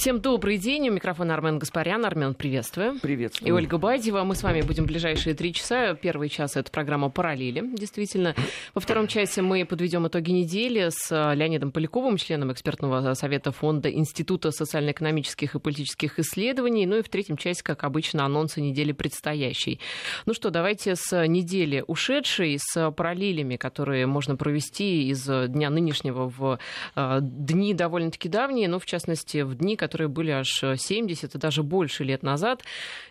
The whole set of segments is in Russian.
Всем добрый день. У микрофона Армен Гаспарян. Армен, приветствую. Приветствую. И Ольга Бадьева. Мы с вами будем ближайшие три часа. Первый час — это программа «Параллели», действительно. Во втором часе мы подведем итоги недели с Леонидом Поляковым, членом экспертного совета Фонда Института социально-экономических и политических исследований. Ну и в третьем часе, как обычно, анонсы недели предстоящей. Ну что, давайте с недели ушедшей, с параллелями, которые можно провести из дня нынешнего в э, дни довольно-таки давние, но в частности в дни, которые были аж 70 и даже больше лет назад.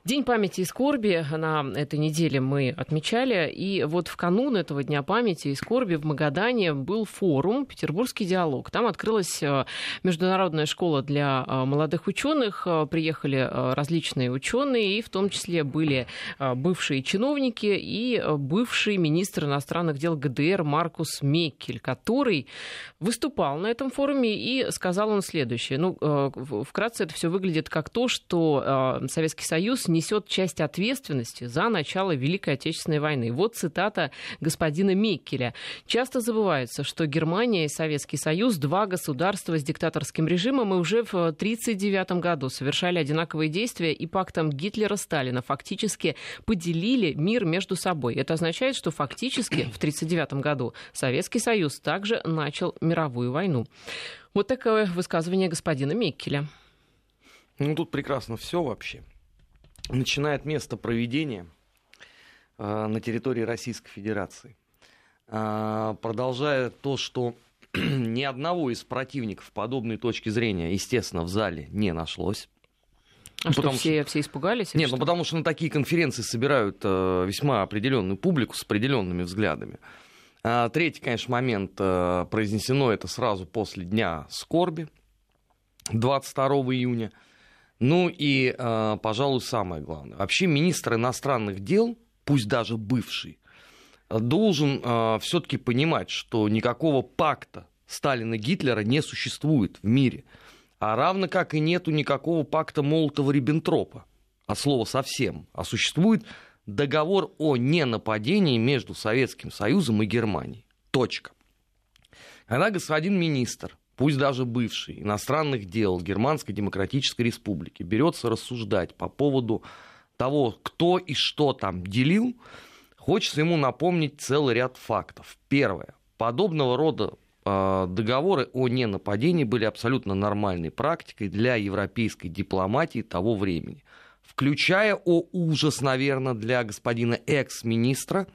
День памяти и скорби на этой неделе мы отмечали. И вот в канун этого Дня памяти и скорби в Магадане был форум «Петербургский диалог». Там открылась э, международная школа для э, молодых ученых. Э, приехали различные ученые, и в том числе были бывшие чиновники и бывший министр иностранных дел ГДР Маркус Меккель, который выступал на этом форуме и сказал он следующее. Ну, вкратце это все выглядит как то, что э, Советский Союз несет часть ответственности за начало Великой Отечественной войны. Вот цитата господина Меккеля. Часто забывается, что Германия и Советский Союз два государства с диктаторским режимом и уже в 1939 году совершали одинаковые действия и пактом Гитлера-Сталина фактически поделили мир между собой. Это означает, что фактически в 1939 году Советский Союз также начал мировую войну. Вот такое высказывание господина Меккеля. Ну, тут прекрасно все вообще. Начиная от места проведения э, на территории Российской Федерации, э, продолжая то, что ни одного из противников подобной точки зрения, естественно, в зале не нашлось. А потому что все, все испугались? Нет, ну потому что на такие конференции собирают э, весьма определенную публику с определенными взглядами. А, третий, конечно, момент э, произнесено это сразу после Дня скорби, 22 июня. Ну и, э, пожалуй, самое главное. Вообще министр иностранных дел, пусть даже бывший, должен э, все-таки понимать, что никакого пакта Сталина и Гитлера не существует в мире. А равно как и нету никакого пакта Молотова-Риббентропа. От слова совсем. А существует договор о ненападении между Советским Союзом и Германией. Точка. Когда господин министр, пусть даже бывший, иностранных дел Германской Демократической Республики, берется рассуждать по поводу того, кто и что там делил, хочется ему напомнить целый ряд фактов. Первое. Подобного рода э, договоры о ненападении были абсолютно нормальной практикой для европейской дипломатии того времени включая, о ужас, наверное, для господина экс-министра,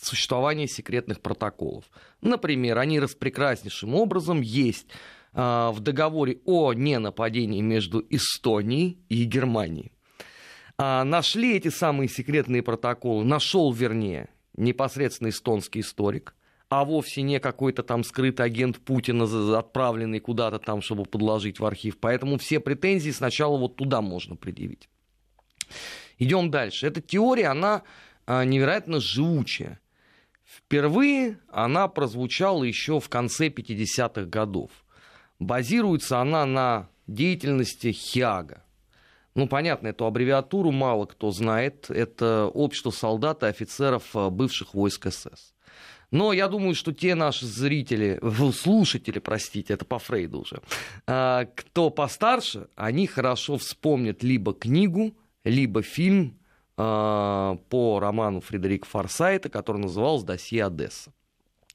существование секретных протоколов. Например, они распрекраснейшим образом есть э, в договоре о ненападении между Эстонией и Германией. А нашли эти самые секретные протоколы, нашел, вернее, непосредственно эстонский историк, а вовсе не какой-то там скрытый агент Путина, отправленный куда-то там, чтобы подложить в архив. Поэтому все претензии сначала вот туда можно предъявить. Идем дальше. Эта теория, она а, невероятно живучая. Впервые она прозвучала еще в конце 50-х годов. Базируется она на деятельности Хиага. Ну, понятно, эту аббревиатуру мало кто знает. Это общество солдат и офицеров а, бывших войск СС. Но я думаю, что те наши зрители, слушатели, простите, это по Фрейду уже, а, кто постарше, они хорошо вспомнят либо книгу, либо фильм э, по роману Фредерика Форсайта, который назывался «Досье Одесса».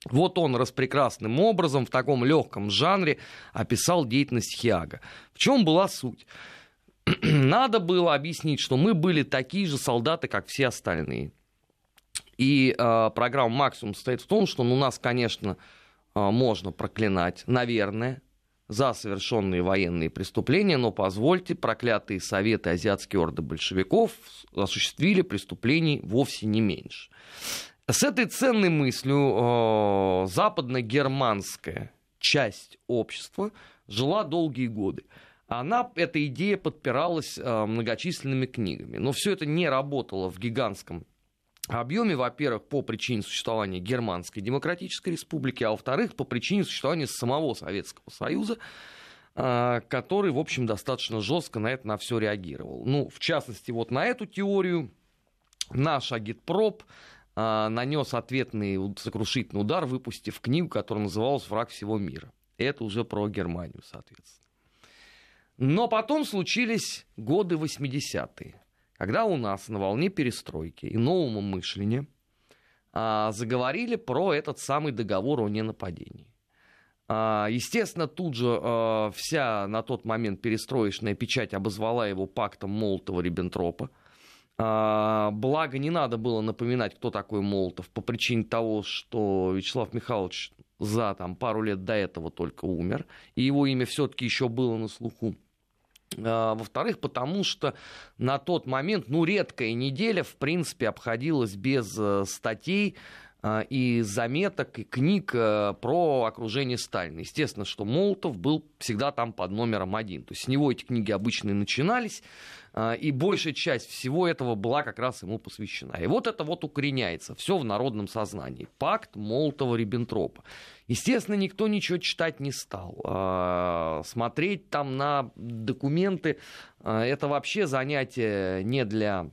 Вот он распрекрасным образом, в таком легком жанре описал деятельность Хиага. В чем была суть? Надо было объяснить, что мы были такие же солдаты, как все остальные. И э, программа «Максимум» состоит в том, что ну, нас, конечно, э, можно проклинать, наверное, за совершенные военные преступления, но позвольте, проклятые советы азиатские орды большевиков осуществили преступлений вовсе не меньше. С этой ценной мыслью э, западно-германская часть общества жила долгие годы. Она, эта идея подпиралась э, многочисленными книгами. Но все это не работало в гигантском объеме, во-первых, по причине существования Германской Демократической Республики, а во-вторых, по причине существования самого Советского Союза, а, который, в общем, достаточно жестко на это на все реагировал. Ну, в частности, вот на эту теорию наш агитпроп а, нанес ответный сокрушительный удар, выпустив книгу, которая называлась «Враг всего мира». Это уже про Германию, соответственно. Но потом случились годы 80-е, когда у нас на волне перестройки и нового мышления а, заговорили про этот самый договор о ненападении. А, естественно, тут же а, вся на тот момент перестроечная печать обозвала его пактом Молотова-Риббентропа. Благо, не надо было напоминать, кто такой Молотов, по причине того, что Вячеслав Михайлович за там, пару лет до этого только умер, и его имя все-таки еще было на слуху. Во-вторых, потому что на тот момент, ну, редкая неделя, в принципе, обходилась без э, статей а, и заметок, и книг э, про окружение Сталина. Естественно, что Молотов был всегда там под номером один. То есть с него эти книги обычно и начинались, а, и большая часть всего этого была как раз ему посвящена. И вот это вот укореняется, все в народном сознании. Пакт Молотова-Риббентропа. Естественно, никто ничего читать не стал. А, смотреть там на документы, это вообще занятие не для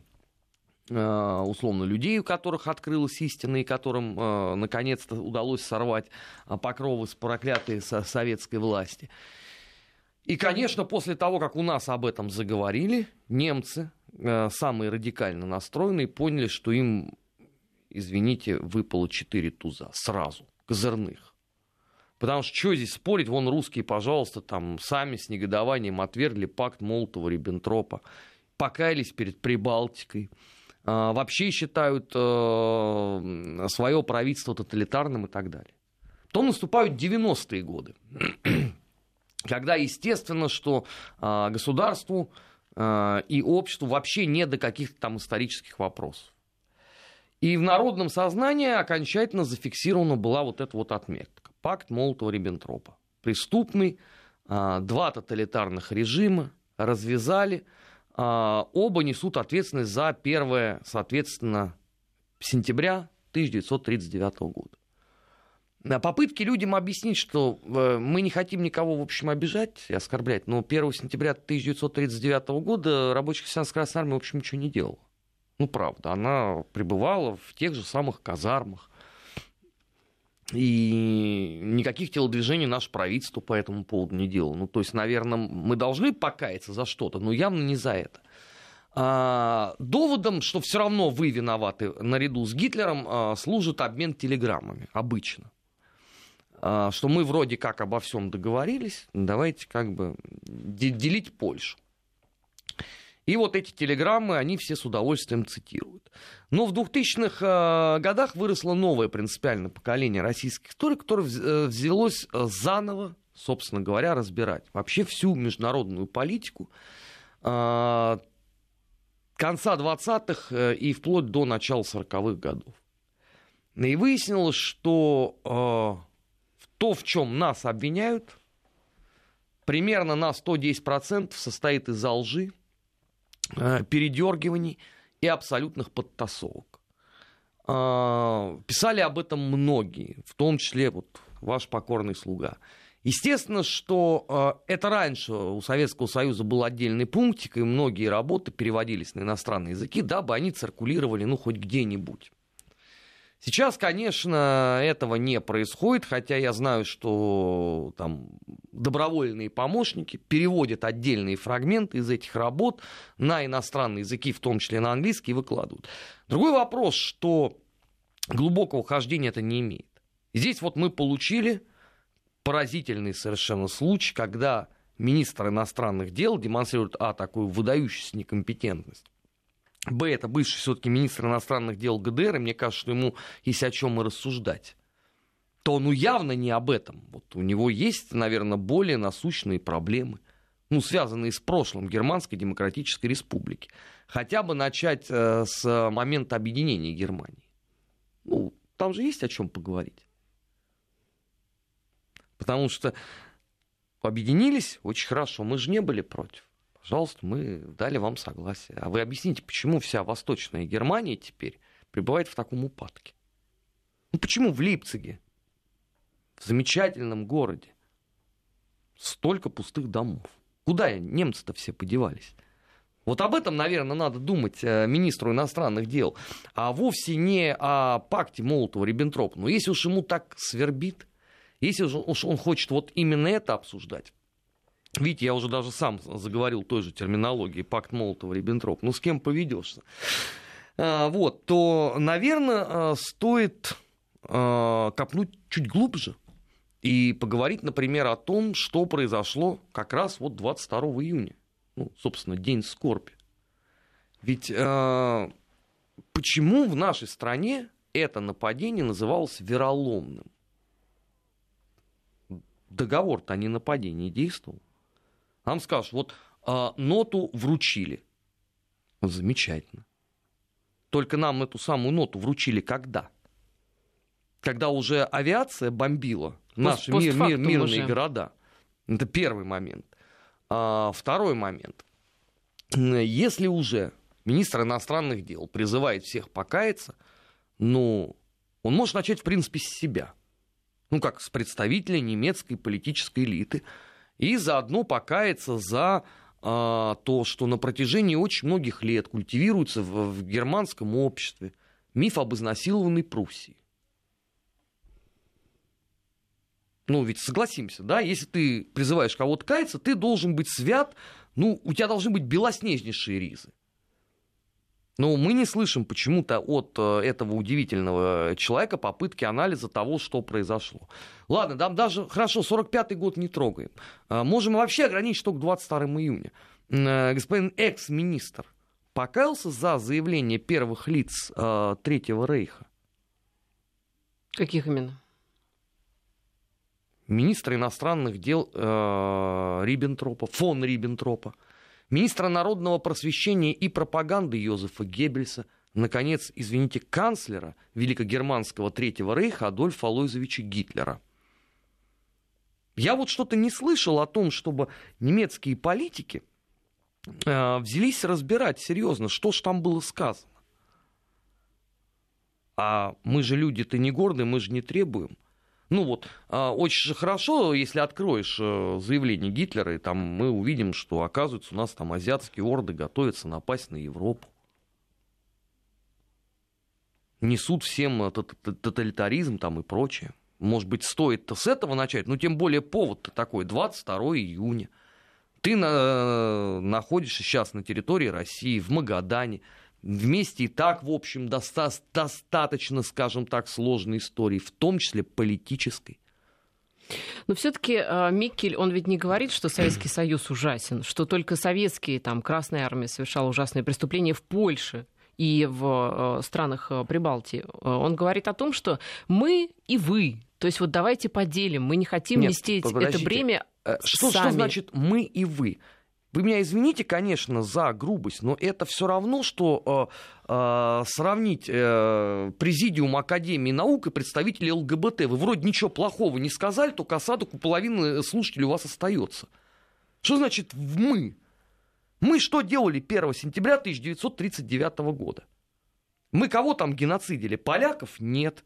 условно, людей, у которых открылась истина, и которым наконец-то удалось сорвать покровы с проклятой советской власти. И, конечно, после того, как у нас об этом заговорили, немцы, самые радикально настроенные, поняли, что им, извините, выпало четыре туза сразу, козырных. Потому что что здесь спорить, вон русские, пожалуйста, там сами с негодованием отвергли пакт Молотова-Риббентропа, покаялись перед Прибалтикой, а, вообще считают э, свое правительство тоталитарным и так далее. То наступают 90-е годы, когда естественно, что а, государству а, и обществу вообще не до каких-то там исторических вопросов. И в народном сознании окончательно зафиксирована была вот эта вот отметка. Пакт Молотова-Риббентропа. Преступный, два тоталитарных режима развязали – а, оба несут ответственность за первое, соответственно, сентября 1939 года. Попытки людям объяснить, что э, мы не хотим никого, в общем, обижать и оскорблять, но 1 сентября 1939 года рабочая крестьянская Красная Армия, в общем, ничего не делала. Ну, правда, она пребывала в тех же самых казармах, и никаких телодвижений наше правительство по этому поводу не делало. Ну, то есть, наверное, мы должны покаяться за что-то, но явно не за это. А, доводом, что все равно вы виноваты наряду с Гитлером, а, служит обмен телеграммами обычно. А, что мы вроде как обо всем договорились, давайте как бы делить Польшу. И вот эти телеграммы, они все с удовольствием цитируют. Но в 2000-х э, годах выросло новое принципиальное поколение российских историков, которое э, взялось э, заново, собственно говоря, разбирать вообще всю международную политику конца 20-х и вплоть до начала 40-х годов. И выяснилось, что то, в чем нас обвиняют, примерно на 110% состоит из лжи, Э, передергиваний и абсолютных подтасовок. А, писали об этом многие, в том числе вот ваш покорный слуга. Естественно, что э, это раньше у Советского Союза был отдельный пунктик, и многие работы переводились на иностранные языки, дабы они циркулировали, ну, хоть где-нибудь. Сейчас, конечно, этого не происходит, хотя я знаю, что там добровольные помощники переводят отдельные фрагменты из этих работ на иностранные языки, в том числе на английский, и выкладывают. Другой вопрос, что глубокого хождения это не имеет. здесь вот мы получили поразительный совершенно случай, когда министр иностранных дел демонстрирует, а, такую выдающуюся некомпетентность, Б, это бывший все-таки министр иностранных дел ГДР, и мне кажется, что ему есть о чем и рассуждать то ну явно не об этом. Вот у него есть, наверное, более насущные проблемы, ну, связанные с прошлым Германской Демократической Республики. Хотя бы начать э, с момента объединения Германии. Ну, там же есть о чем поговорить. Потому что объединились очень хорошо, мы же не были против. Пожалуйста, мы дали вам согласие. А вы объясните, почему вся Восточная Германия теперь пребывает в таком упадке? Ну почему в Лейпциге, в замечательном городе, столько пустых домов? Куда немцы-то все подевались? Вот об этом, наверное, надо думать э, министру иностранных дел, а вовсе не о пакте Молотова-Риббентропа. Но если уж ему так свербит, если уж он хочет вот именно это обсуждать, видите, я уже даже сам заговорил той же терминологией, пакт Молотова-Риббентроп, ну с кем поведешься, а, вот, то, наверное, а, стоит а, копнуть чуть глубже и поговорить, например, о том, что произошло как раз вот 22 июня, ну, собственно, день скорби. Ведь почему в нашей стране это нападение называлось вероломным? Договор-то о ненападении действовал. Нам скажут, вот э, ноту вручили. Замечательно. Только нам эту самую ноту вручили когда? Когда уже авиация бомбила наши мир, мир, мирные уже. города. Это первый момент. А, второй момент. Если уже министр иностранных дел призывает всех покаяться, ну, он может начать, в принципе, с себя. Ну, как с представителя немецкой политической элиты. И заодно покаяться за а, то, что на протяжении очень многих лет культивируется в, в германском обществе миф об изнасилованной Пруссии. Ну, ведь согласимся, да, если ты призываешь кого-то каяться, ты должен быть свят, ну, у тебя должны быть белоснежнейшие ризы. Но мы не слышим почему-то от э, этого удивительного человека попытки анализа того, что произошло. Ладно, там даже, хорошо, 45-й год не трогаем. А, можем вообще ограничить только 22 июня. Э, господин экс-министр покаялся за заявление первых лиц э, Третьего Рейха? Каких именно? Министра иностранных дел Риббентропа, фон Риббентропа министра народного просвещения и пропаганды Йозефа Геббельса, наконец, извините, канцлера Великогерманского Третьего Рейха Адольфа Алойзовича Гитлера. Я вот что-то не слышал о том, чтобы немецкие политики э, взялись разбирать серьезно, что ж там было сказано. А мы же люди-то не гордые, мы же не требуем – ну вот, а, очень же хорошо, если откроешь э, заявление Гитлера, и там мы увидим, что, оказывается, у нас там азиатские орды готовятся напасть на Европу. Несут всем э, тоталитаризм там и прочее. Может быть, стоит с этого начать, но тем более повод-то такой, 22 июня. Ты на, э, находишься сейчас на территории России, в Магадане, вместе и так, в общем, доста- достаточно, скажем так, сложной истории, в том числе политической. Но все-таки э, Микель, он ведь не говорит, что Советский Союз ужасен, что только советские, там, Красная Армия совершала ужасные преступления в Польше и в э, странах э, Прибалтии. Он говорит о том, что мы и вы, то есть вот давайте поделим, мы не хотим Нет, нести подождите. это бремя что, сами. что значит мы и вы? Вы меня извините, конечно, за грубость, но это все равно, что э, э, сравнить э, президиум Академии наук и представителей ЛГБТ. Вы вроде ничего плохого не сказали, только осадок у половины слушателей у вас остается. Что значит мы? Мы что делали 1 сентября 1939 года? Мы кого там геноцидили? Поляков? Нет.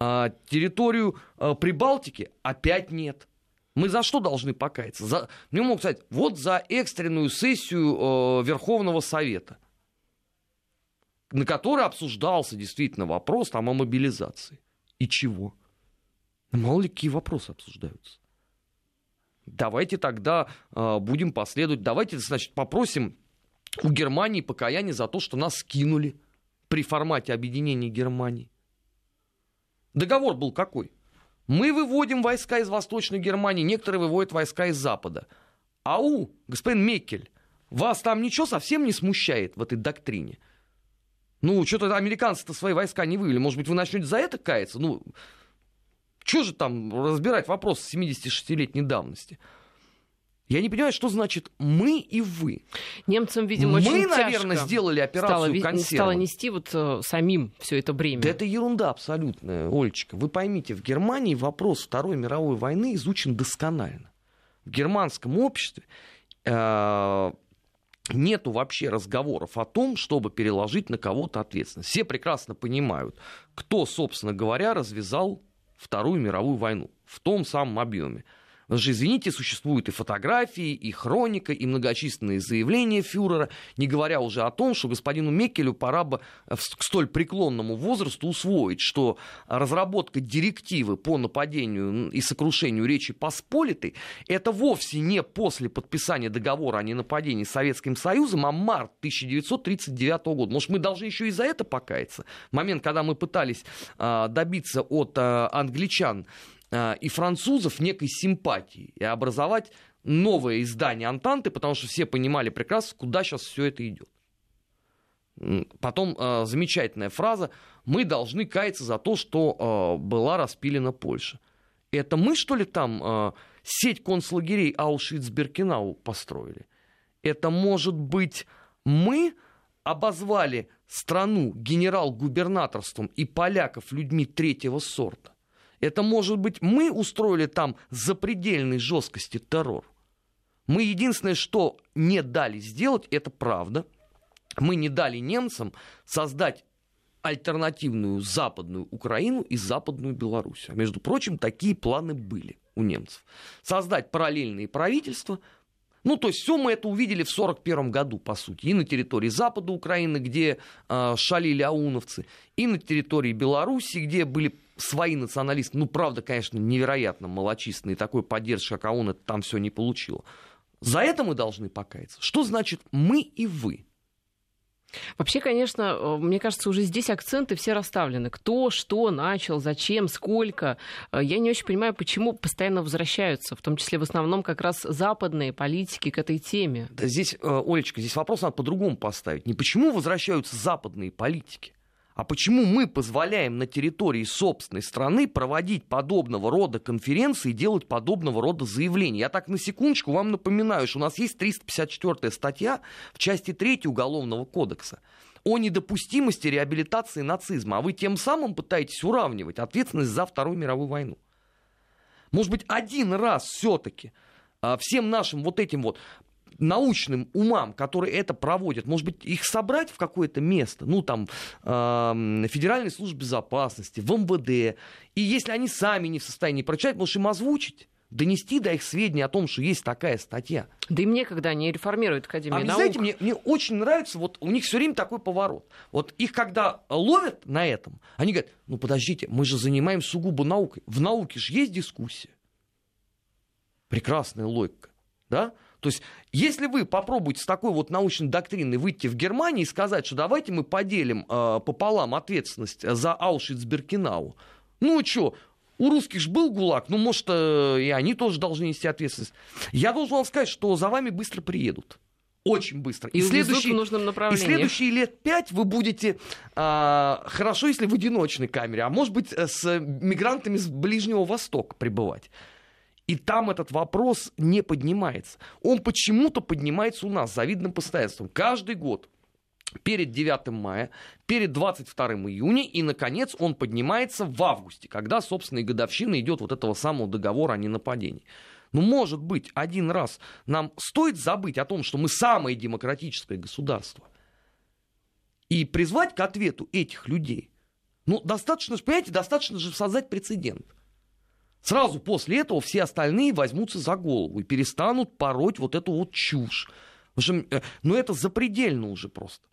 А, территорию а, Прибалтики? Опять нет. Мы за что должны покаяться? За, мне могут сказать, вот за экстренную сессию э, Верховного Совета, на которой обсуждался действительно вопрос там, о мобилизации. И чего? Мало ли какие вопросы обсуждаются. Давайте тогда э, будем последовать. Давайте, значит, попросим у Германии покаяние за то, что нас скинули при формате объединения Германии. Договор был какой? Мы выводим войска из Восточной Германии, некоторые выводят войска из Запада. Ау, господин Меккель, вас там ничего совсем не смущает в этой доктрине? Ну, что-то американцы-то свои войска не вывели. Может быть, вы начнете за это каяться? Ну, что же там разбирать вопрос 76-летней давности? Я не понимаю, что значит мы и вы. Немцам, видимо, мы, очень наверное, тяжко сделали операцию стало, стало нести вот э, самим все это бремя. Да это ерунда абсолютная, Олечка. Вы поймите, в Германии вопрос Второй мировой войны изучен досконально. В германском обществе э, нету вообще разговоров о том, чтобы переложить на кого-то ответственность. Все прекрасно понимают, кто, собственно говоря, развязал Вторую мировую войну в том самом объеме. Потому что, извините, существуют и фотографии, и хроника, и многочисленные заявления фюрера, не говоря уже о том, что господину Меккелю пора бы к столь преклонному возрасту усвоить, что разработка директивы по нападению и сокрушению Речи Посполитой это вовсе не после подписания договора о ненападении с Советским Союзом, а март 1939 года. Может, мы должны еще и за это покаяться? Момент, когда мы пытались а, добиться от а, англичан Э, и французов некой симпатии и образовать новое издание Антанты, потому что все понимали прекрасно, куда сейчас все это идет. Потом э, замечательная фраза «Мы должны каяться за то, что э, была распилена Польша». Это мы, что ли, там э, сеть концлагерей Аушвиц-Беркинау построили? Это, может быть, мы обозвали страну генерал-губернаторством и поляков людьми третьего сорта? Это, может быть, мы устроили там запредельной жесткости террор. Мы единственное, что не дали сделать, это правда. Мы не дали немцам создать альтернативную западную Украину и западную Беларусь. А между прочим, такие планы были у немцев. Создать параллельные правительства, ну, то есть все мы это увидели в 1941 году, по сути, и на территории Запада Украины, где э, шалили ауновцы, и на территории Беларуси, где были свои националисты, ну, правда, конечно, невероятно малочисленные, такой поддержки, как ООН, это там все не получило. За это мы должны покаяться. Что значит мы и вы? Вообще, конечно, э, мне кажется, уже здесь акценты все расставлены. Кто, что начал, зачем, сколько. Э, я не очень понимаю, почему постоянно возвращаются, в том числе в основном как раз западные политики к этой теме. Да здесь, э, Олечка, здесь вопрос надо по-другому поставить. Не почему возвращаются западные политики, а почему мы позволяем на территории собственной страны проводить подобного рода конференции и делать подобного рода заявления? Я так на секундочку вам напоминаю, что у нас есть 354 статья в части 3 Уголовного кодекса о недопустимости реабилитации нацизма, а вы тем самым пытаетесь уравнивать ответственность за Вторую мировую войну. Может быть, один раз все-таки а, всем нашим вот этим вот научным умам, которые это проводят, может быть, их собрать в какое-то место, ну, там, э, Федеральной службе безопасности, в МВД, и если они сами не в состоянии прочитать, можешь им озвучить донести до их сведения о том, что есть такая статья. Да и мне, когда они реформируют Академию а наук. знаете, мне, мне очень нравится, вот у них все время такой поворот. Вот их когда ловят на этом, они говорят, ну подождите, мы же занимаемся сугубо наукой. В науке же есть дискуссия. Прекрасная логика, да? То есть, если вы попробуете с такой вот научной доктриной выйти в Германию и сказать, что давайте мы поделим э, пополам ответственность за Аушвиц-Беркинау, ну что, у русских же был ГУЛАГ, ну, может, э, и они тоже должны нести ответственность. Я должен вам сказать, что за вами быстро приедут. Очень быстро. И, и, следующие, в нужном направлении. и следующие лет пять вы будете э, хорошо, если в одиночной камере, а может быть, с мигрантами с Ближнего Востока пребывать. И там этот вопрос не поднимается. Он почему-то поднимается у нас завидным постоянством. Каждый год перед 9 мая, перед 22 июня, и, наконец, он поднимается в августе, когда, собственно, и годовщина идет вот этого самого договора о ненападении. Ну, может быть, один раз нам стоит забыть о том, что мы самое демократическое государство, и призвать к ответу этих людей. Ну, достаточно, понимаете, достаточно же создать прецедент – Сразу после этого все остальные возьмутся за голову и перестанут пороть вот эту вот чушь. Что, э, ну это запредельно уже просто.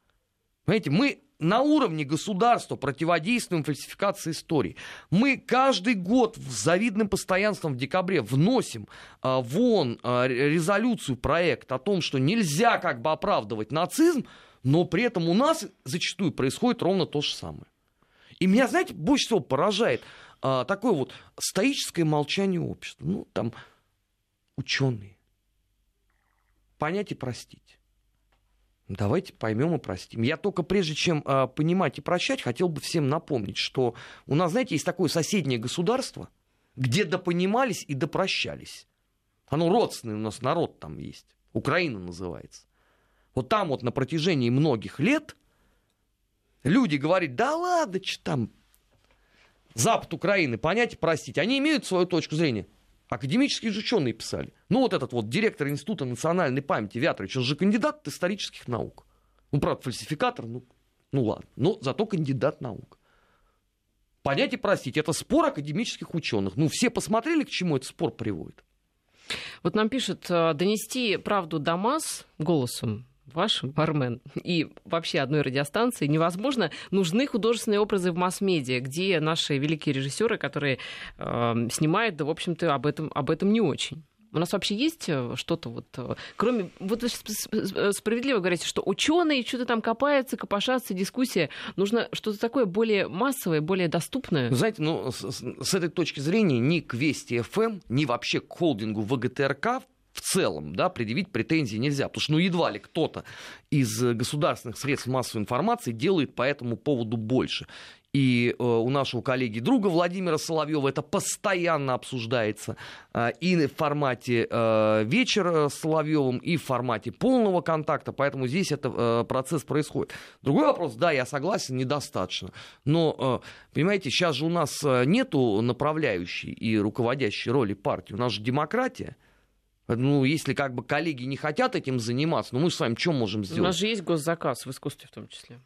Понимаете, мы на уровне государства противодействуем фальсификации истории. Мы каждый год с завидным постоянством в декабре вносим а, в ООН а, резолюцию, проект о том, что нельзя как бы оправдывать нацизм, но при этом у нас зачастую происходит ровно то же самое. И меня, знаете, больше всего поражает – а, такое вот стоическое молчание общества. Ну, там, ученые. Понять и простить. Давайте поймем и простим. Я только прежде чем э, понимать и прощать, хотел бы всем напомнить, что у нас, знаете, есть такое соседнее государство, где допонимались и допрощались. Оно родственное у нас народ там есть. Украина называется. Вот там вот на протяжении многих лет люди говорят, да ладно, что там, Запад Украины понять простить, они имеют свою точку зрения. Академические же ученые писали. Ну, вот этот вот директор Института национальной памяти Вятрович, он же кандидат исторических наук. Ну, правда, фальсификатор, ну, ну ладно. Но зато кандидат наук. Понять и простить. Это спор академических ученых. Ну, все посмотрели, к чему этот спор приводит. Вот нам пишут, э, донести правду до масс голосом вашим, бармен, и вообще одной радиостанции невозможно. Нужны художественные образы в масс-медиа, где наши великие режиссеры, которые э, снимают, да, в общем-то, об этом, об этом не очень. У нас вообще есть э, что-то вот, э, кроме, вот вы справедливо говорите, что ученые что-то там копаются, копошатся, дискуссия. Нужно что-то такое более массовое, более доступное. Знаете, ну, с, с этой точки зрения ни к Вести ФМ, ни вообще к холдингу ВГТРК в целом, да, предъявить претензии нельзя, потому что, ну, едва ли кто-то из государственных средств массовой информации делает по этому поводу больше. И э, у нашего коллеги друга Владимира Соловьева это постоянно обсуждается э, и в формате э, вечера с Соловьевым, и в формате полного контакта, поэтому здесь этот э, процесс происходит. Другой вопрос, да, я согласен, недостаточно. Но, э, понимаете, сейчас же у нас э, нету направляющей и руководящей роли партии, у нас же демократия. Ну, если как бы коллеги не хотят этим заниматься, ну мы с вами что можем сделать? У нас же есть госзаказ в искусстве в том числе.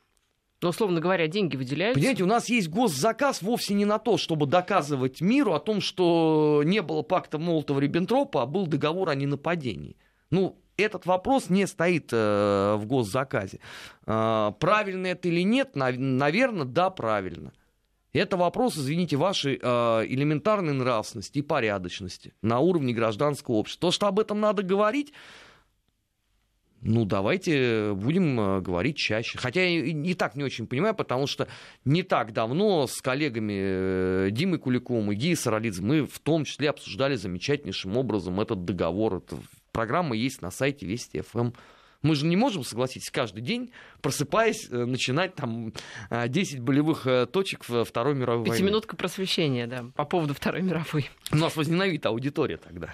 Но, условно говоря, деньги выделяются. Понимаете, у нас есть госзаказ вовсе не на то, чтобы доказывать миру о том, что не было пакта Молотова-Риббентропа, а был договор о ненападении. Ну, этот вопрос не стоит э, в госзаказе. Э, правильно это или нет? На, наверное, да, правильно. Это вопрос, извините, вашей э, элементарной нравственности и порядочности на уровне гражданского общества. То, что об этом надо говорить, ну, давайте будем э, говорить чаще. Хотя я и так не очень понимаю, потому что не так давно с коллегами э, Димой Куликовым и Гией Саралидзе мы в том числе обсуждали замечательнейшим образом этот договор. Это программа есть на сайте Вести ФМ. Мы же не можем, согласитесь, каждый день, просыпаясь, э, начинать там 10 болевых точек Второй мировой войны. Пятиминутка просвещения, да, по поводу Второй мировой. У нас возненавидит аудитория тогда.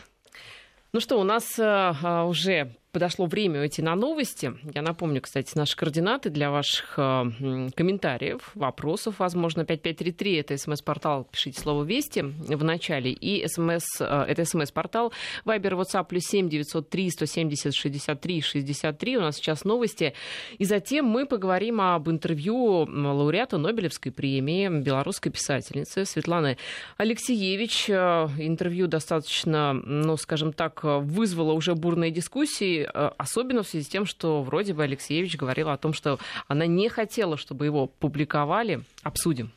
Ну что, у нас а, уже подошло время уйти на новости. Я напомню, кстати, наши координаты для ваших э, комментариев, вопросов, возможно, 5533, это смс-портал, пишите слово «Вести» в начале, и смс, э, это смс-портал Viber, WhatsApp, плюс 7 903 170 63 63. У нас сейчас новости. И затем мы поговорим об интервью лауреата Нобелевской премии, белорусской писательницы Светланы Алексеевич. Э, интервью достаточно, ну, скажем так, вызвало уже бурные дискуссии Э, особенно в связи с тем, что вроде бы Алексеевич говорила о том, что она не хотела, чтобы его публиковали. Обсудим.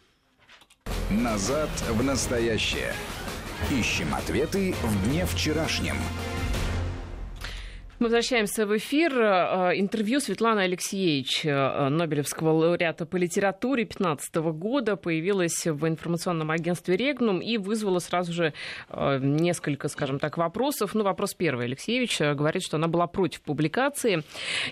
Назад в настоящее. Ищем ответы в дне вчерашнем. Мы возвращаемся в эфир. Э, интервью Светланы Алексеевич, э, Нобелевского лауреата по литературе 2015 года, появилось в информационном агентстве «Регнум» и вызвало сразу же э, несколько, скажем так, вопросов. Ну, вопрос первый. Алексеевич говорит, что она была против публикации.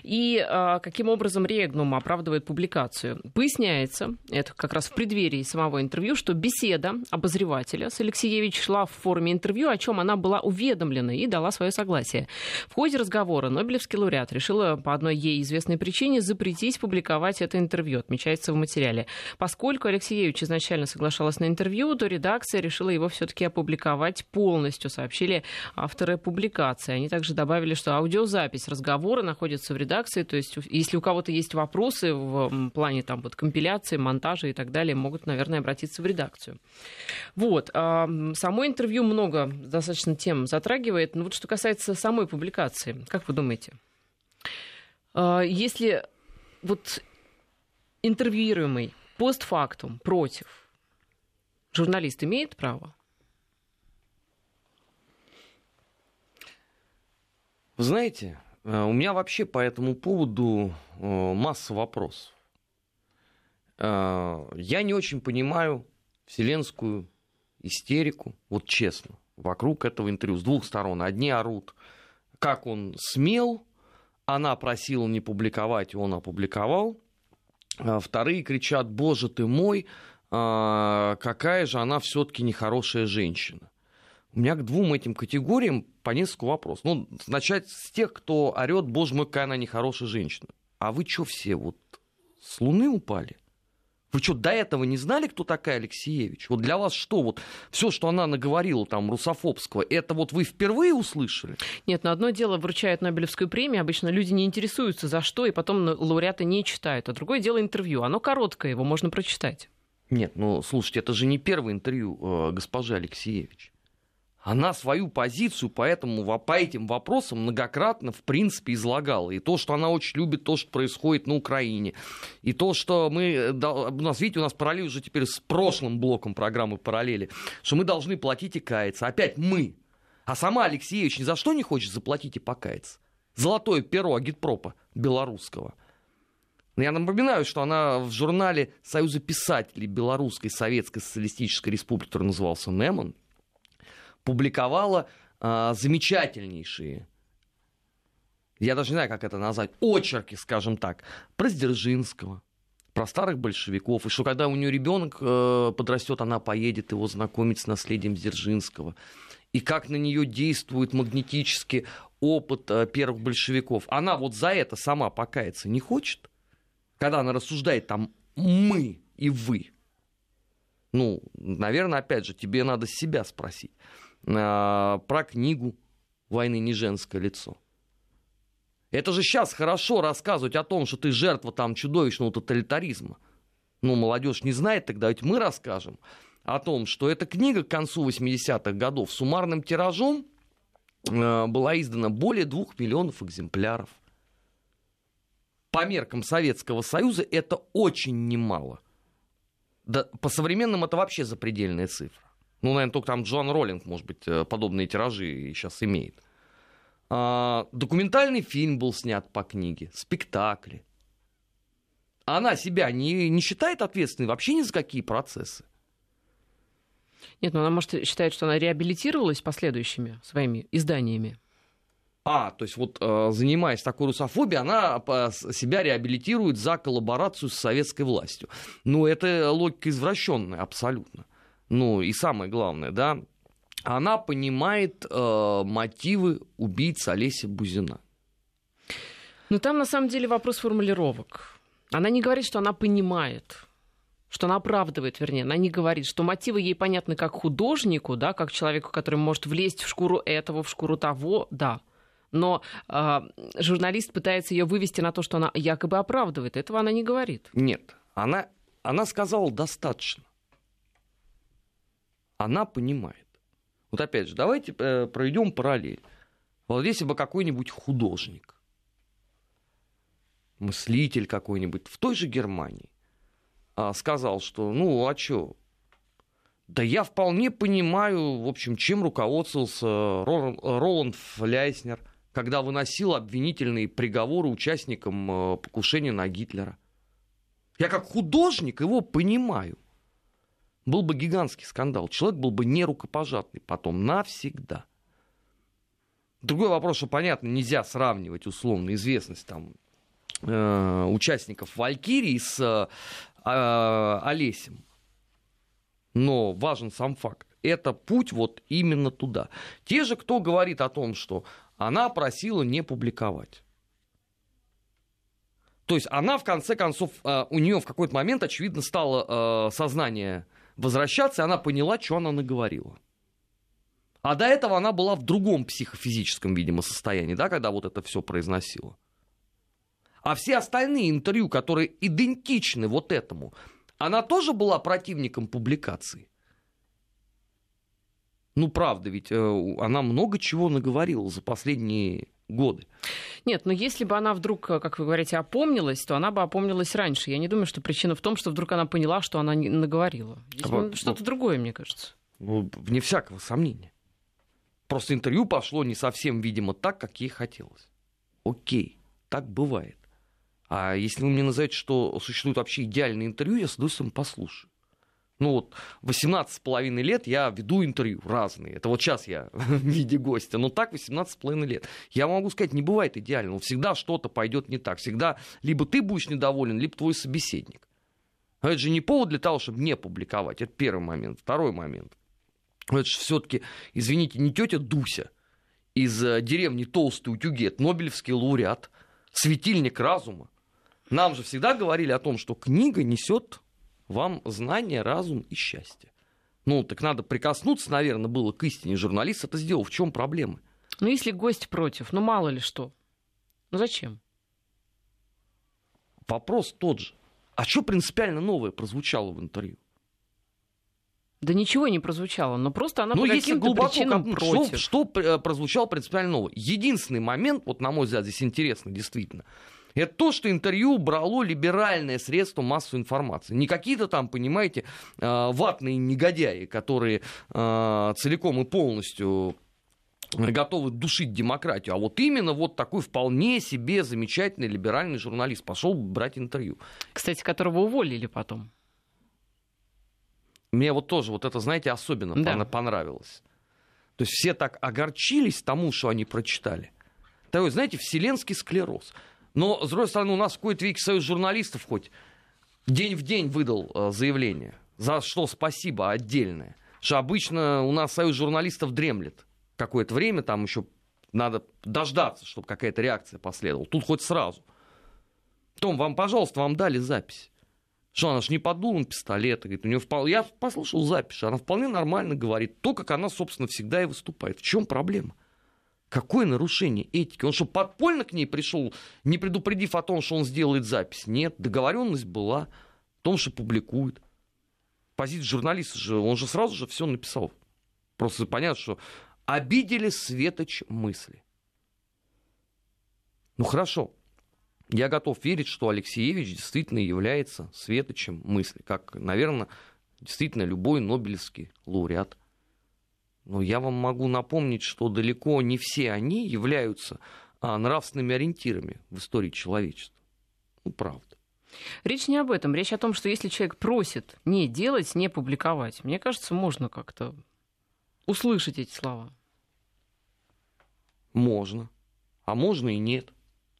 И каким образом «Регнум» оправдывает публикацию? Поясняется, это как раз в преддверии самого интервью, что беседа обозревателя с Алексеевич шла в форме интервью, о чем она была уведомлена и дала свое согласие. В ходе разговора разговора Нобелевский лауреат решила по одной ей известной причине запретить публиковать это интервью, отмечается в материале. Поскольку Алексеевич изначально соглашалась на интервью, то редакция решила его все-таки опубликовать полностью, сообщили авторы публикации. Они также добавили, что аудиозапись разговора находится в редакции, то есть если у кого-то есть вопросы в плане там, вот, компиляции, монтажа и так далее, могут, наверное, обратиться в редакцию. Вот. Само интервью много достаточно тем затрагивает. Но вот что касается самой публикации. Как вы думаете? А, если вот интервьюируемый постфактум против, журналист имеет право? Вы знаете, э, у меня вообще по этому поводу э, масса вопросов. Э, я не очень понимаю вселенскую истерику, вот честно, вокруг этого интервью с двух сторон. Одни орут, как он смел, она просила не публиковать, он опубликовал. А вторые кричат, боже ты мой, а, какая же она все-таки нехорошая женщина. У меня к двум этим категориям по несколько вопросов. Ну, начать с тех, кто орет, боже мой, какая она нехорошая женщина. А вы что все вот с луны упали? Вы что, до этого не знали, кто такая Алексеевич? Вот для вас что, вот все, что она наговорила там русофобского, это вот вы впервые услышали? Нет, но одно дело вручают Нобелевскую премию, обычно люди не интересуются за что, и потом лауреаты не читают. А другое дело интервью, оно короткое, его можно прочитать. Нет, ну слушайте, это же не первое интервью э, госпожи Алексеевич. Она свою позицию по, этому, по этим вопросам многократно, в принципе, излагала. И то, что она очень любит то, что происходит на Украине. И то, что мы... У нас, видите, у нас параллель уже теперь с прошлым блоком программы «Параллели», что мы должны платить и каяться. Опять мы. А сама Алексеевич ни за что не хочет заплатить и покаяться. Золотое перо агитпропа белорусского. Я напоминаю, что она в журнале Союза писателей Белорусской Советской Социалистической Республики, который назывался «Неман», публиковала а, замечательнейшие, я даже не знаю, как это назвать, очерки, скажем так, про Сдержинского, про старых большевиков, и что когда у нее ребенок э, подрастет, она поедет его знакомить с наследием Дзержинского, и как на нее действует магнетический опыт э, первых большевиков. Она вот за это сама покаяться не хочет, когда она рассуждает там мы и вы. Ну, наверное, опять же, тебе надо себя спросить. А, про книгу «Войны не женское лицо». Это же сейчас хорошо рассказывать о том, что ты жертва там чудовищного тоталитаризма. Ну, молодежь не знает, тогда ведь мы расскажем о том, что эта книга к концу 80-х годов суммарным тиражом э, была издана более двух миллионов экземпляров. По меркам Советского Союза это очень немало. Да, по современным это вообще запредельная цифра. Ну, наверное, только там Джоан Роллинг, может быть, э, подобные тиражи сейчас имеет. А, документальный фильм был снят по книге, спектакли. Она себя не, не считает ответственной вообще ни за какие процессы. Нет, но она, может, считает, что она реабилитировалась последующими своими изданиями. А, то есть вот э, занимаясь такой русофобией, она себя реабилитирует за коллаборацию с советской властью. Ну, это логика извращенная абсолютно. Ну и самое главное, да, она понимает э, мотивы убийцы Олеся Бузина. Но там на самом деле вопрос формулировок. Она не говорит, что она понимает, что она оправдывает, вернее, она не говорит, что мотивы ей понятны как художнику, да, как человеку, который может влезть в шкуру этого, в шкуру того, да. Но э, журналист пытается ее вывести на то, что она якобы оправдывает. Этого она не говорит. Нет, она, она сказала достаточно она понимает. Вот опять же, давайте э, проведем параллель. Вот если бы какой-нибудь художник, мыслитель какой-нибудь в той же Германии а, сказал, что ну а чё, да я вполне понимаю, в общем, чем руководствовался Роланд Фляйснер, когда выносил обвинительные приговоры участникам э, покушения на Гитлера. Я как художник его понимаю был бы гигантский скандал. Человек был бы нерукопожатный потом навсегда. Другой вопрос, что, понятно, нельзя сравнивать условно известность там, э, участников Валькирии с э, Олесем. Но важен сам факт. Это путь вот именно туда. Те же, кто говорит о том, что она просила не публиковать. То есть она, в конце концов, э, у нее в какой-то момент, очевидно, стало э, сознание возвращаться, и она поняла, что она наговорила. А до этого она была в другом психофизическом, видимо, состоянии, да, когда вот это все произносила. А все остальные интервью, которые идентичны вот этому, она тоже была противником публикации. Ну, правда, ведь э, она много чего наговорила за последние годы. Нет, но если бы она вдруг, э, как вы говорите, опомнилась, то она бы опомнилась раньше. Я не думаю, что причина в том, что вдруг она поняла, что она наговорила. Здесь а, что-то ну, другое, мне кажется. Ну, вне всякого сомнения. Просто интервью пошло не совсем, видимо, так, как ей хотелось. Окей, так бывает. А если вы мне назовете, что существует вообще идеальное интервью, я с удовольствием послушаю. Ну вот, 18 с половиной лет я веду интервью разные. Это вот сейчас я в виде гостя. Но так 18 с половиной лет. Я могу сказать, не бывает идеально. Всегда что-то пойдет не так. Всегда либо ты будешь недоволен, либо твой собеседник. Это же не повод для того, чтобы не публиковать. Это первый момент. Второй момент. Это же все-таки, извините, не тетя Дуся из э, деревни Толстый утюги, это Нобелевский лауреат, светильник разума. Нам же всегда говорили о том, что книга несет вам знание, разум и счастье. Ну, так надо прикоснуться, наверное, было к истине. Журналист это сделал. В чем проблема? Ну, если гость против, ну, мало ли что. Ну, зачем? Вопрос тот же. А что принципиально новое прозвучало в интервью? Да ничего не прозвучало, но просто она ну, по если каким-то глубоко причинам копнуть, против. Что, что э, прозвучало принципиально нового? Единственный момент, вот на мой взгляд, здесь интересно действительно, это то, что интервью брало либеральное средство массовой информации. Не какие-то там, понимаете, э, ватные негодяи, которые э, целиком и полностью готовы душить демократию, а вот именно вот такой вполне себе замечательный либеральный журналист пошел брать интервью. Кстати, которого уволили потом. Мне вот тоже вот это, знаете, особенно Да. понравилось. То есть все так огорчились тому, что они прочитали. Такой, знаете, вселенский склероз. Но, с другой стороны, у нас какой-то веке союз журналистов хоть день в день выдал э, заявление. За что спасибо отдельное. Что обычно у нас союз журналистов дремлет. Какое-то время там еще надо дождаться, чтобы какая-то реакция последовала. Тут хоть сразу. Том, вам, пожалуйста, вам дали запись. Что она же не под дулом пистолета. Говорит, у нее вполне... Я послушал запись, она вполне нормально говорит. То, как она, собственно, всегда и выступает. В чем проблема? Какое нарушение этики? Он что, подпольно к ней пришел, не предупредив о том, что он сделает запись? Нет, договоренность была в том, что публикует. Позиция журналиста же, он же сразу же все написал. Просто понятно, что обидели светоч мысли. Ну хорошо, я готов верить, что Алексеевич действительно является светочем мысли, как, наверное, действительно любой нобелевский лауреат. Но я вам могу напомнить, что далеко не все они являются а, нравственными ориентирами в истории человечества. Ну, правда. Речь не об этом. Речь о том, что если человек просит не делать, не публиковать, мне кажется, можно как-то услышать эти слова. Можно. А можно и нет.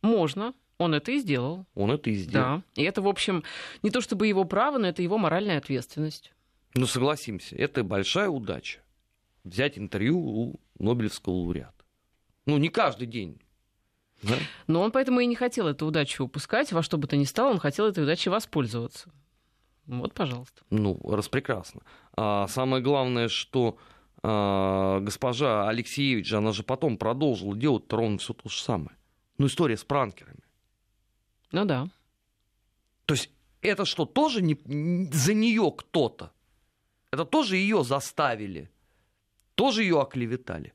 Можно. Он это и сделал. Он это и сделал. Да. И это, в общем, не то чтобы его право, но это его моральная ответственность. Ну, согласимся, это большая удача. Взять интервью у Нобелевского лауреата. Ну, не каждый день. Да? Но он поэтому и не хотел эту удачу упускать. Во что бы то ни стало, он хотел этой удачей воспользоваться. Вот, пожалуйста. Ну, распрекрасно. А самое главное, что а, госпожа Алексеевич, она же потом продолжила делать ровно все то же самое. Ну, история с пранкерами. Ну да. То есть это что, тоже не, за нее кто-то? Это тоже ее заставили? Тоже ее оклеветали?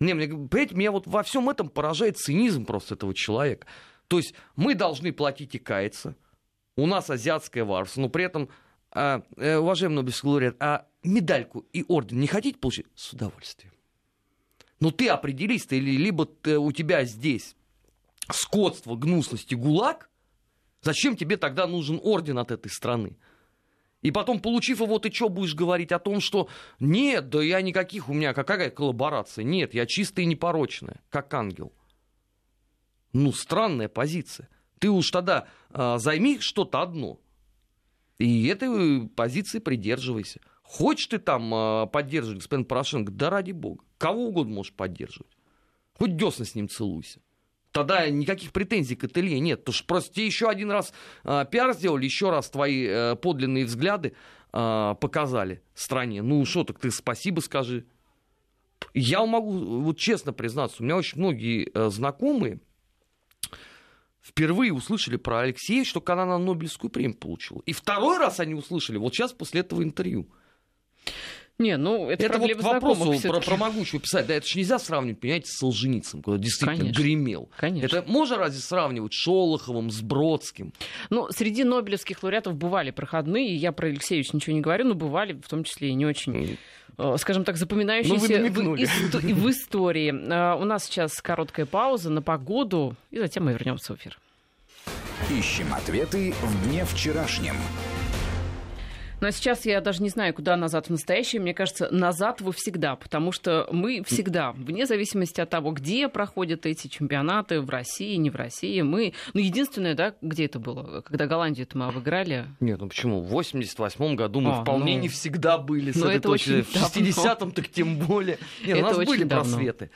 Не, мне, понимаете, меня вот во всем этом поражает цинизм просто этого человека. То есть мы должны платить и каяться. У нас азиатское варварство, но при этом, а, э, уважаемый Нобелевский а медальку и орден не хотите получить? С удовольствием. Ну ты определись, ты, либо ты, у тебя здесь скотство, гнусность и гулаг, зачем тебе тогда нужен орден от этой страны? И потом, получив его, ты что будешь говорить о том, что нет, да я никаких, у меня какая коллаборация? Нет, я чистая и непорочная, как ангел. Ну, странная позиция. Ты уж тогда э, займи что-то одно. И этой позиции придерживайся. Хочешь ты там э, поддерживать господин Порошенко, да ради бога. Кого угодно можешь поддерживать. Хоть десна с ним целуйся. Тогда никаких претензий к ателье нет. Потому что просто тебе еще один раз э, пиар сделали, еще раз твои э, подлинные взгляды э, показали стране. Ну что, так ты спасибо скажи. Я могу вот честно признаться, у меня очень многие э, знакомые впервые услышали про Алексея, что когда она Нобелевскую премию получила. И второй раз они услышали вот сейчас после этого интервью. Не, ну это, это вот к вопросу про, про могучего писать. Да, это же нельзя сравнивать, понимаете, с Солженицыным, когда действительно Конечно. гремел. Конечно. Это можно разве сравнивать с Шолоховым, с Бродским? Ну, среди нобелевских лауреатов бывали проходные, и я про Алексеевича ничего не говорю, но бывали в том числе и не очень, э, скажем так, запоминающиеся Ну, вы в, исто- в истории. Э, У нас сейчас короткая пауза на погоду, и затем мы вернемся в эфир. Ищем ответы в дне вчерашнем. Но сейчас я даже не знаю, куда назад в настоящее. Мне кажется, назад вы всегда, потому что мы всегда, вне зависимости от того, где проходят эти чемпионаты, в России, не в России, мы... Ну, единственное, да, где это было? Когда Голландию-то мы обыграли. Нет, ну почему? В 88 году мы А, вполне ну. не всегда были с Ну, этой это точки. очень В 60-м так тем более. Нет, у Это нас очень были давно. просветы.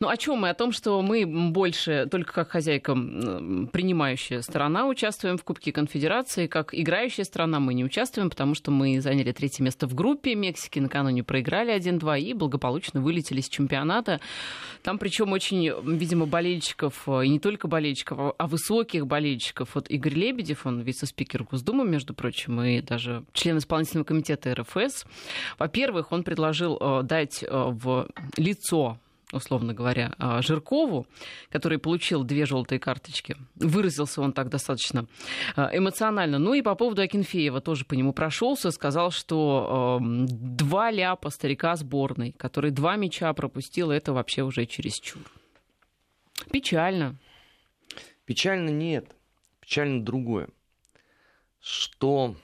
Ну, о чем мы? О том, что мы больше, только как хозяйка, принимающая сторона, участвуем в Кубке Конфедерации, как играющая страна мы не участвуем, потому что мы заняли третье место в группе. Мексики накануне проиграли 1-2 и благополучно вылетели с чемпионата. Там причем очень, видимо, болельщиков, и не только болельщиков, а высоких болельщиков. Вот Игорь Лебедев, он вице-спикер Госдумы, между прочим, и даже член исполнительного комитета РФС. Во-первых, он предложил э, дать э, в лицо условно говоря, а, Жиркову, который получил две желтые карточки. Выразился он так достаточно а, эмоционально. Ну и по поводу Акинфеева тоже по нему прошелся, сказал, что э, два ляпа старика сборной, который два мяча пропустил, это вообще уже чересчур. Печально. Печально нет. Печально другое. Что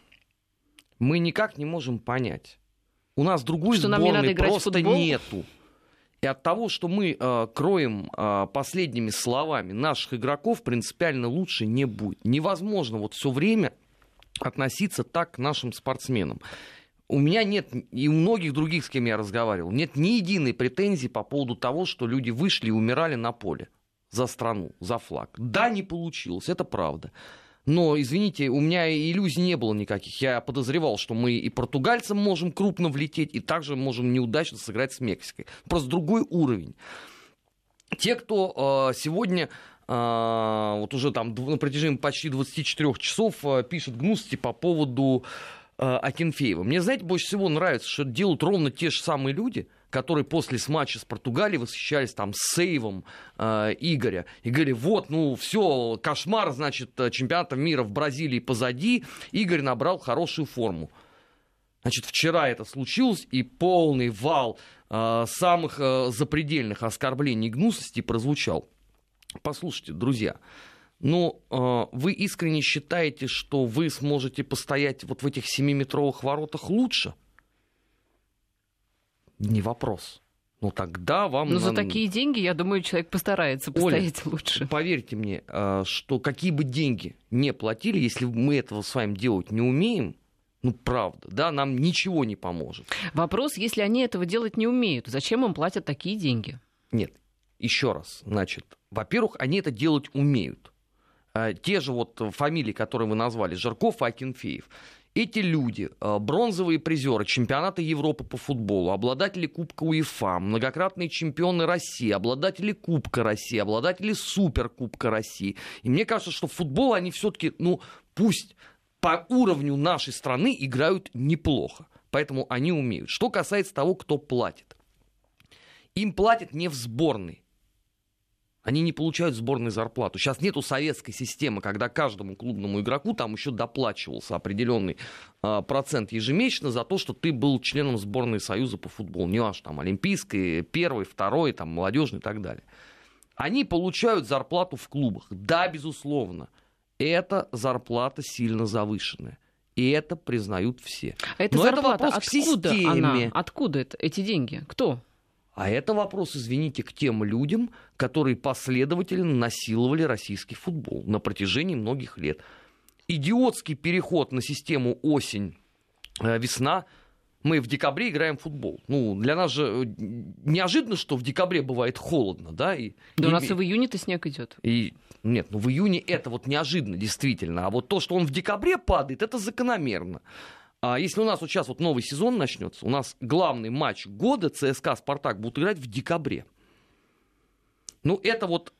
мы никак не можем понять. У нас другой что сборной нам не надо играть просто в футбол? нету. И от того, что мы э, кроем э, последними словами наших игроков, принципиально лучше не будет. Невозможно вот все время относиться так к нашим спортсменам. У меня нет, и у многих других, с кем я разговаривал, нет ни единой претензии по поводу того, что люди вышли и умирали на поле за страну, за флаг. Да, не получилось, это правда. Но, извините, у меня иллюзий не было никаких. Я подозревал, что мы и португальцам можем крупно влететь, и также можем неудачно сыграть с Мексикой. Просто другой уровень. Те, кто э, сегодня э, вот уже там на протяжении почти 24 часов э, пишет гнусности по поводу э, Акинфеева. Мне, знаете, больше всего нравится, что делают ровно те же самые люди – которые после матча с Португалией восхищались там сейвом э, Игоря. И говорили, вот, ну все, кошмар, значит, э, чемпионата мира в Бразилии позади. Игорь набрал хорошую форму. Значит, вчера это случилось, и полный вал э, самых э, запредельных оскорблений и гнусностей прозвучал. Послушайте, друзья, ну, э, вы искренне считаете, что вы сможете постоять вот в этих семиметровых воротах лучше? Не вопрос. Ну тогда вам... Но за такие деньги, я думаю, человек постарается постоять Оля, лучше. Поверьте мне, а, что какие бы деньги не платили, если мы этого с вами делать не умеем, ну, правда, да, нам ничего не поможет. Вопрос, если они этого делать не умеют, зачем им платят такие деньги? Нет, еще раз, значит, во-первых, они это делать умеют. А, те же вот фамилии, которые вы назвали, Жарков и Акинфеев, эти люди, э, бронзовые призеры чемпионата Европы по футболу, обладатели Кубка УЕФА, многократные чемпионы России, обладатели Кубка России, обладатели Суперкубка России. И мне кажется, что в футбол они все-таки, ну, пусть по уровню нашей страны играют неплохо. Поэтому они умеют. Что касается того, кто платит. Им платят не в сборной. Они не получают сборной зарплату. Сейчас нету советской системы, когда каждому клубному игроку там еще доплачивался определенный э, процент ежемесячно за то, что ты был членом сборной Союза по футболу. Не важно, там, олимпийской, первый, второй, там, молодежный и так далее. Они получают зарплату в клубах. Да, безусловно. Эта зарплата сильно завышенная. И это признают все. А эта Но зарплата, это вопрос откуда к системе. Она? Откуда это, эти деньги? Кто? А это вопрос, извините, к тем людям, которые последовательно насиловали российский футбол на протяжении многих лет. Идиотский переход на систему осень-весна мы в декабре играем в футбол. Ну, для нас же э, неожиданно, что в декабре бывает холодно, да? И, да и, у нас и в июне-то снег идет. И, нет, ну в июне это вот неожиданно, действительно. А вот то, что он в декабре падает, это закономерно. А если у нас вот сейчас вот новый сезон начнется, у нас главный матч года ЦСКА Спартак будут играть в декабре. Ну, это вот,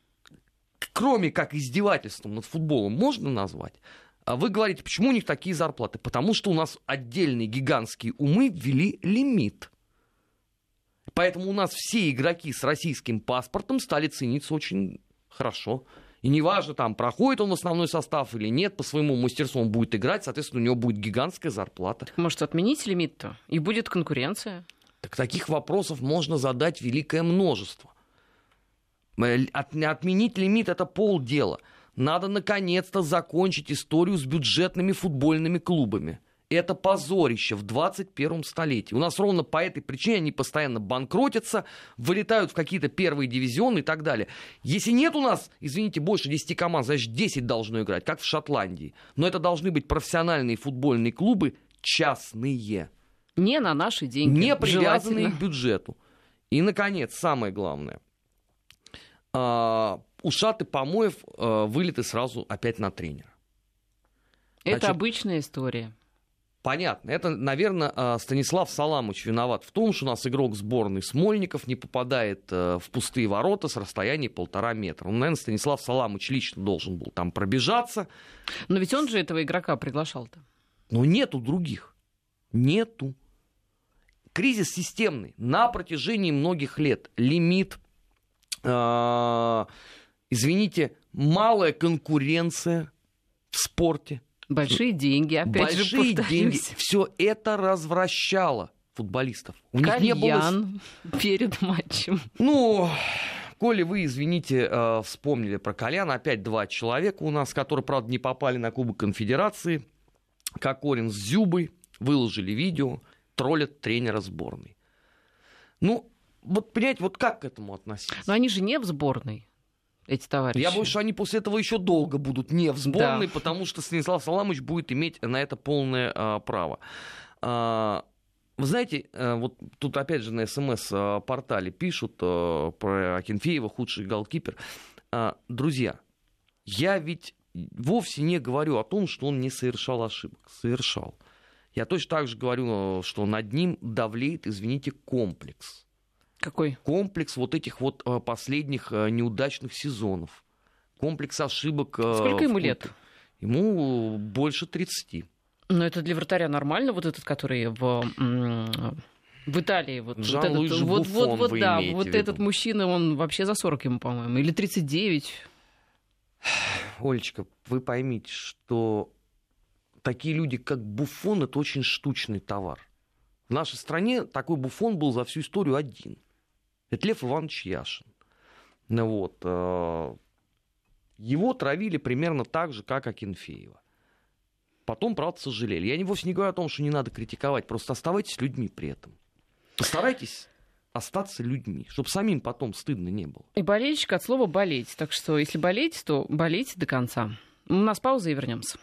кроме как издевательством над футболом, можно назвать. А вы говорите, почему у них такие зарплаты? Потому что у нас отдельные гигантские умы ввели лимит. Поэтому у нас все игроки с российским паспортом стали цениться очень хорошо. И неважно, там, проходит он в основной состав или нет, по своему мастерству он будет играть, соответственно, у него будет гигантская зарплата. Может, отменить лимит-то? И будет конкуренция? Так таких вопросов можно задать великое множество. Э, от, отменить лимит – это полдела. Надо, наконец-то, закончить историю с бюджетными футбольными клубами – это позорище в 21 столетии. У нас ровно по этой причине они постоянно банкротятся, вылетают в какие-то первые дивизионы и так далее. Если нет у нас, извините, больше 10 команд, значит 10 должно играть, как в Шотландии. Но это должны быть профессиональные футбольные клубы, частные. Не на наши деньги. Не привязанные к бюджету. И, наконец, самое главное. А, ушаты помоев а, вылеты сразу опять на тренера. Это обычная история Понятно. Это, наверное, а, Станислав Саламович виноват в том, что у нас игрок сборной Смольников не попадает э, в пустые ворота с расстояния полтора метра. Ну, наверное, Станислав Саламович лично должен был там пробежаться. Но ведь он же этого игрока приглашал-то. Но нету других. Нету. Кризис системный на протяжении многих лет. Лимит, э, извините, малая конкуренция в спорте Большие деньги, опять Большие же повторюсь. деньги. Все это развращало футболистов. У Кальян них не было... перед матчем. Ну, Коли вы, извините, э, вспомнили про Коляна, опять два человека у нас, которые, правда, не попали на Кубок Конфедерации, Кокорин с Зюбой, выложили видео, троллят тренера сборной. Ну, вот, понимаете, вот как к этому относиться? Но они же не в сборной эти товарищи. Я боюсь, что они после этого еще долго будут не в сборной, да. потому что Станислав Саламович будет иметь на это полное а, право. А, вы знаете, а, вот тут опять же на СМС-портале пишут а, про Акинфеева, худший голкипер. А, друзья, я ведь вовсе не говорю о том, что он не совершал ошибок. Совершал. Я точно так же говорю, что над ним давлеет, извините, комплекс какой? Комплекс вот этих вот э, последних э, неудачных сезонов. Комплекс ошибок. Э, Сколько ему лет? Ему больше 30. Но это для вратаря нормально, вот этот, который в, в Италии. Вот, вот этот, вот, вот, вот, да, вот этот мужчина, он вообще за 40 ему, по-моему, или 39. Олечка, вы поймите, что такие люди, как Буфон, это очень штучный товар. В нашей стране такой Буфон был за всю историю один – это Лев Иванович Яшин. Ну вот. Э, его травили примерно так же, как Акинфеева. Потом, правда, сожалели. Я вовсе не говорю о том, что не надо критиковать, просто оставайтесь людьми при этом. Постарайтесь остаться людьми, чтобы самим потом стыдно не было. И болельщик от слова болеть. Так что, если болеть, то болейте до конца. У нас пауза и вернемся.